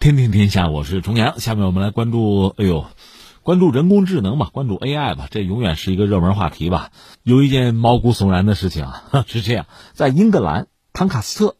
天天天下，我是重阳。下面我们来关注，哎呦，关注人工智能吧，关注 AI 吧，这永远是一个热门话题吧。有一件毛骨悚然的事情啊，是这样，在英格兰唐卡斯特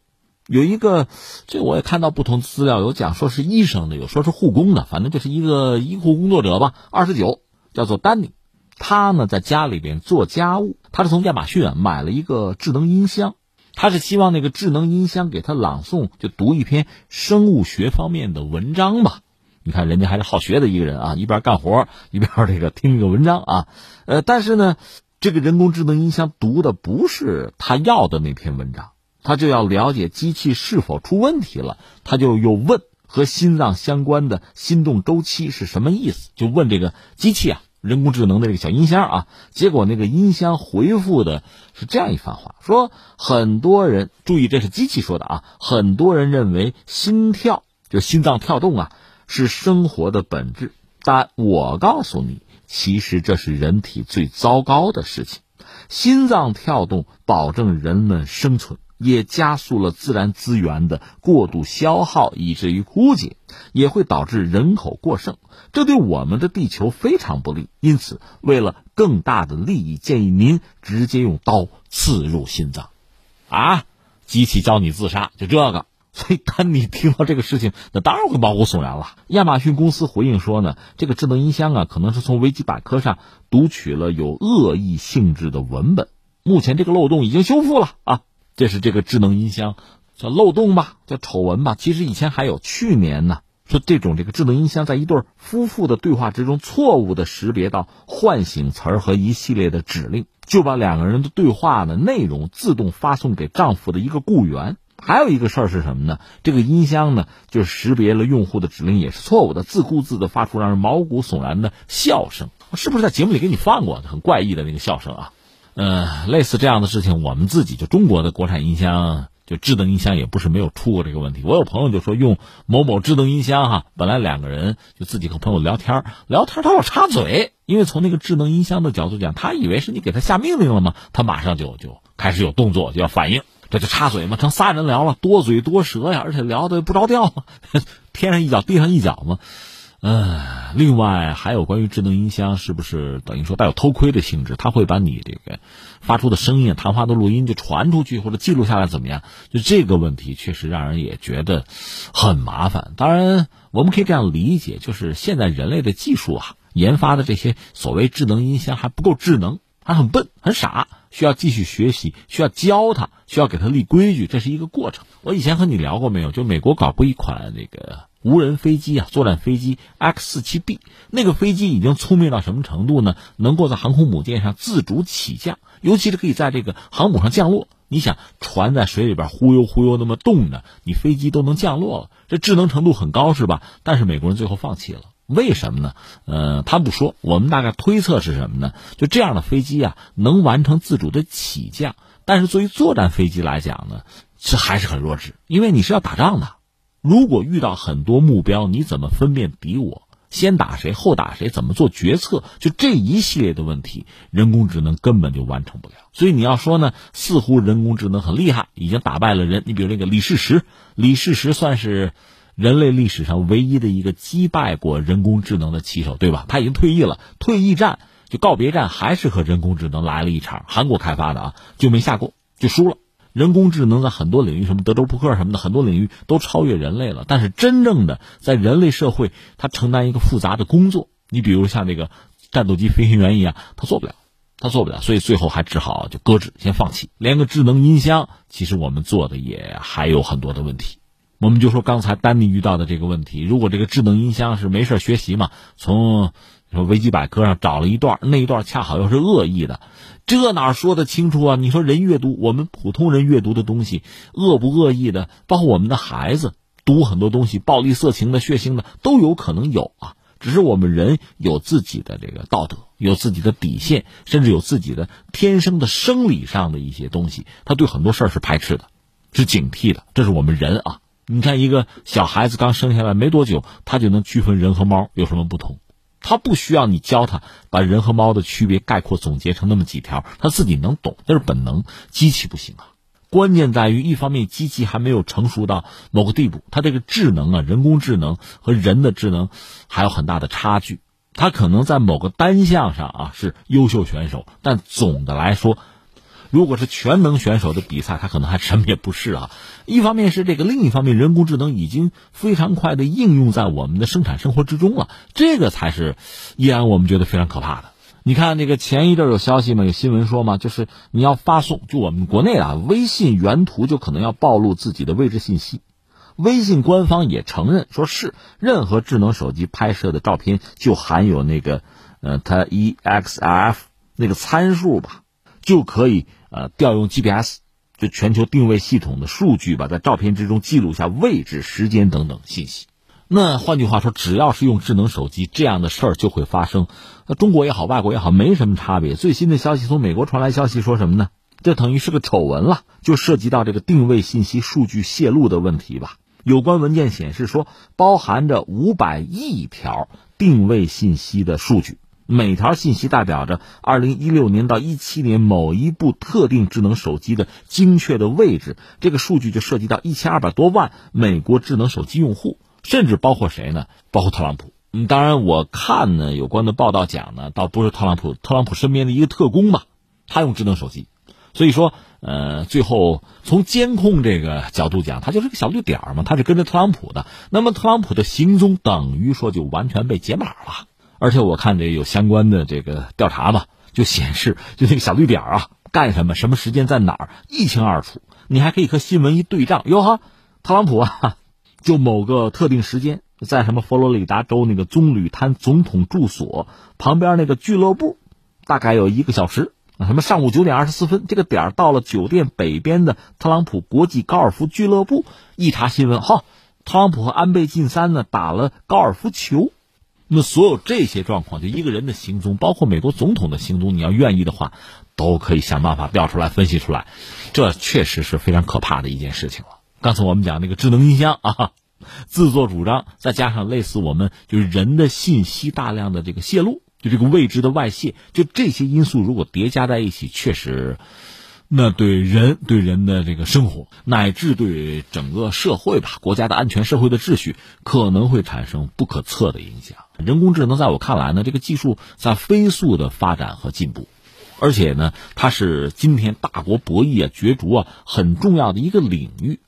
有一个，这我也看到不同资料有讲说是医生的，有说是护工的，反正就是一个医护工作者吧，二十九，叫做丹尼。他呢在家里边做家务，他是从亚马逊啊买了一个智能音箱。他是希望那个智能音箱给他朗诵，就读一篇生物学方面的文章吧。你看，人家还是好学的一个人啊，一边干活一边这个听这个文章啊。呃，但是呢，这个人工智能音箱读的不是他要的那篇文章，他就要了解机器是否出问题了。他就又问和心脏相关的心动周期是什么意思，就问这个机器啊。人工智能的这个小音箱啊，结果那个音箱回复的是这样一番话：说很多人注意，这是机器说的啊。很多人认为心跳就心脏跳动啊是生活的本质，但我告诉你，其实这是人体最糟糕的事情。心脏跳动保证人们生存。也加速了自然资源的过度消耗，以至于枯竭，也会导致人口过剩，这对我们的地球非常不利。因此，为了更大的利益，建议您直接用刀刺入心脏。啊，机器教你自杀，就这个。所以，当你听到这个事情，那当然会毛骨悚然了。亚马逊公司回应说呢，这个智能音箱啊，可能是从维基百科上读取了有恶意性质的文本，目前这个漏洞已经修复了啊。这是这个智能音箱叫漏洞吧，叫丑闻吧。其实以前还有，去年呢说这种这个智能音箱在一对夫妇的对话之中错误的识别到唤醒词儿和一系列的指令，就把两个人的对话的内容自动发送给丈夫的一个雇员。还有一个事儿是什么呢？这个音箱呢就识别了用户的指令也是错误的，自顾自的发出让人毛骨悚然的笑声。是不是在节目里给你放过很怪异的那个笑声啊？呃，类似这样的事情，我们自己就中国的国产音箱，就智能音箱也不是没有出过这个问题。我有朋友就说用某某智能音箱哈，本来两个人就自己和朋友聊天聊天他要插嘴，因为从那个智能音箱的角度讲，他以为是你给他下命令了嘛，他马上就就开始有动作，就要反应，这就插嘴嘛，成仨人聊了，多嘴多舌呀，而且聊的不着调嘛，天上一脚地上一脚嘛。嗯，另外还有关于智能音箱是不是等于说带有偷窥的性质？它会把你这个发出的声音、谈话的录音就传出去或者记录下来，怎么样？就这个问题确实让人也觉得很麻烦。当然，我们可以这样理解，就是现在人类的技术啊，研发的这些所谓智能音箱还不够智能，他很笨、很傻，需要继续学习，需要教他，需要给他立规矩，这是一个过程。我以前和你聊过没有？就美国搞过一款那个。无人飞机啊，作战飞机 X 四七 B，那个飞机已经聪明到什么程度呢？能够在航空母舰上自主起降，尤其是可以在这个航母上降落。你想，船在水里边忽悠忽悠那么动着，你飞机都能降落了，这智能程度很高是吧？但是美国人最后放弃了，为什么呢？呃，他不说，我们大概推测是什么呢？就这样的飞机啊，能完成自主的起降，但是作为作战飞机来讲呢，这还是很弱智，因为你是要打仗的。如果遇到很多目标，你怎么分辨敌我？先打谁，后打谁？怎么做决策？就这一系列的问题，人工智能根本就完成不了。所以你要说呢，似乎人工智能很厉害，已经打败了人。你比如那个李世石，李世石算是人类历史上唯一的一个击败过人工智能的棋手，对吧？他已经退役了，退役战就告别战，还是和人工智能来了一场，韩国开发的啊，就没下过，就输了。人工智能在很多领域，什么德州扑克什么的，很多领域都超越人类了。但是真正的在人类社会，它承担一个复杂的工作。你比如像这个战斗机飞行员一样，他做不了，他做不了，所以最后还只好就搁置，先放弃。连个智能音箱，其实我们做的也还有很多的问题。我们就说刚才丹尼遇到的这个问题，如果这个智能音箱是没事学习嘛，从维基百科上找了一段，那一段恰好又是恶意的。这哪说得清楚啊？你说人阅读，我们普通人阅读的东西，恶不恶意的，包括我们的孩子读很多东西，暴力、色情的、血腥的都有可能有啊。只是我们人有自己的这个道德，有自己的底线，甚至有自己的天生的生理上的一些东西，他对很多事儿是排斥的，是警惕的。这是我们人啊。你看一个小孩子刚生下来没多久，他就能区分人和猫有什么不同。他不需要你教他把人和猫的区别概括总结成那么几条，他自己能懂，那是本能。机器不行啊，关键在于，一方面机器还没有成熟到某个地步，它这个智能啊，人工智能和人的智能还有很大的差距。它可能在某个单项上啊是优秀选手，但总的来说，如果是全能选手的比赛，他可能还什么也不是啊。一方面是这个，另一方面，人工智能已经非常快的应用在我们的生产生活之中了，这个才是依然我们觉得非常可怕的。你看那个前一阵有消息嘛，有新闻说嘛，就是你要发送，就我们国内啊，微信原图就可能要暴露自己的位置信息。微信官方也承认，说是任何智能手机拍摄的照片就含有那个，呃，它 EXF 那个参数吧，就可以呃调用 GPS，就全球定位系统的数据吧，在照片之中记录下位置、时间等等信息。那换句话说，只要是用智能手机，这样的事儿就会发生。那中国也好，外国也好，没什么差别。最新的消息从美国传来，消息说什么呢？这等于是个丑闻了，就涉及到这个定位信息数据泄露的问题吧。有关文件显示说，包含着五百亿条定位信息的数据，每条信息代表着二零一六年到一七年某一部特定智能手机的精确的位置。这个数据就涉及到一千二百多万美国智能手机用户。甚至包括谁呢？包括特朗普。嗯，当然，我看呢有关的报道讲呢，倒不是特朗普，特朗普身边的一个特工嘛，他用智能手机。所以说，呃，最后从监控这个角度讲，他就是个小绿点嘛，他是跟着特朗普的。那么特朗普的行踪等于说就完全被解码了。而且我看这有相关的这个调查嘛，就显示 就那个小绿点啊，干什么、什么时间在哪儿一清二楚。你还可以和新闻一对账，哟哈，特朗普啊。就某个特定时间，在什么佛罗里达州那个棕榈滩总统住所旁边那个俱乐部，大概有一个小时。什么上午九点二十四分，这个点到了酒店北边的特朗普国际高尔夫俱乐部。一查新闻，哈，特朗普和安倍晋三呢打了高尔夫球。那么所有这些状况，就一个人的行踪，包括美国总统的行踪，你要愿意的话，都可以想办法调出来分析出来。这确实是非常可怕的一件事情了。刚才我们讲那个智能音箱啊，自作主张，再加上类似我们就是人的信息大量的这个泄露，就这个未知的外泄，就这些因素如果叠加在一起，确实，那对人对人的这个生活，乃至对整个社会吧，国家的安全、社会的秩序，可能会产生不可测的影响。人工智能在我看来呢，这个技术在飞速的发展和进步。而且呢，它是今天大国博弈啊、角逐啊很重要的一个领域。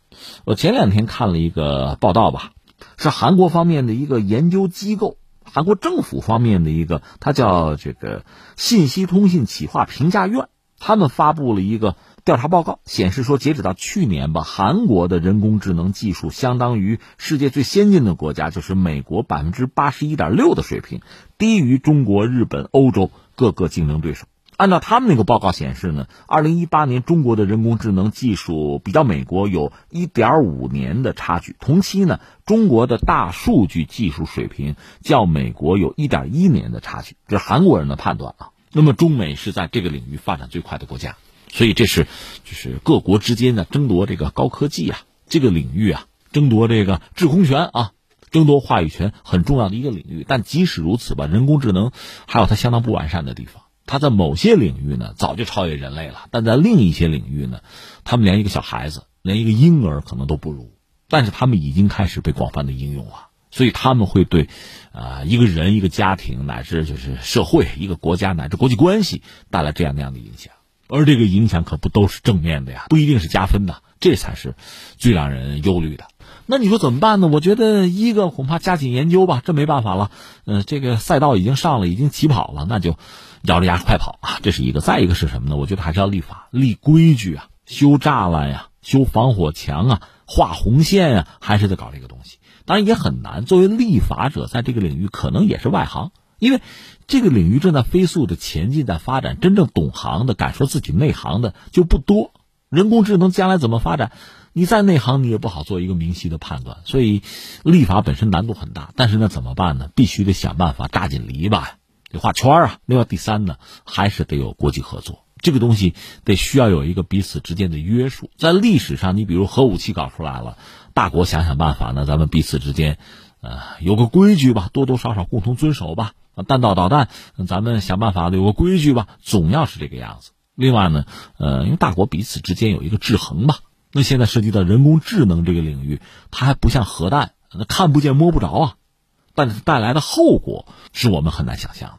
我前两天看了一个报道吧，是韩国方面的一个研究机构，韩国政府方面的一个，它叫这个信息通信企划评价院，他们发布了一个调查报告，显示说，截止到去年吧，韩国的人工智能技术相当于世界最先进的国家，就是美国百分之八十一点六的水平，低于中国、日本、欧洲各个竞争对手。按照他们那个报告显示呢，二零一八年中国的人工智能技术比较美国有一点五年的差距。同期呢，中国的大数据技术水平较美国有一点一年的差距，这是韩国人的判断啊。那么中美是在这个领域发展最快的国家，所以这是就是各国之间呢争夺这个高科技啊这个领域啊争夺这个制空权啊争夺话语权很重要的一个领域。但即使如此吧，人工智能还有它相当不完善的地方。它在某些领域呢，早就超越人类了；但在另一些领域呢，他们连一个小孩子、连一个婴儿可能都不如。但是他们已经开始被广泛的应用了，所以他们会对，啊，一个人、一个家庭乃至就是社会、一个国家乃至国际关系带来这样那样的影响。而这个影响可不都是正面的呀，不一定是加分的，这才是最让人忧虑的。那你说怎么办呢？我觉得一个恐怕加紧研究吧，这没办法了。嗯，这个赛道已经上了，已经起跑了，那就。咬着牙快跑啊，这是一个。再一个是什么呢？我觉得还是要立法、立规矩啊，修栅栏呀，修防火墙啊，画红线啊，还是得搞这个东西。当然也很难。作为立法者，在这个领域可能也是外行，因为这个领域正在飞速的前进，在发展。真正懂行的、敢说自己内行的就不多。人工智能将来怎么发展，你在内行你也不好做一个明晰的判断。所以，立法本身难度很大。但是那怎么办呢？必须得想办法扎紧篱笆呀。得画圈啊！另外，第三呢，还是得有国际合作。这个东西得需要有一个彼此之间的约束。在历史上，你比如核武器搞出来了，大国想想办法呢，咱们彼此之间，呃，有个规矩吧，多多少少共同遵守吧。弹道导弹，咱们想办法有个规矩吧，总要是这个样子。另外呢，呃，因为大国彼此之间有一个制衡吧。那现在涉及到人工智能这个领域，它还不像核弹，那看不见摸不着啊，但是带来的后果是我们很难想象的。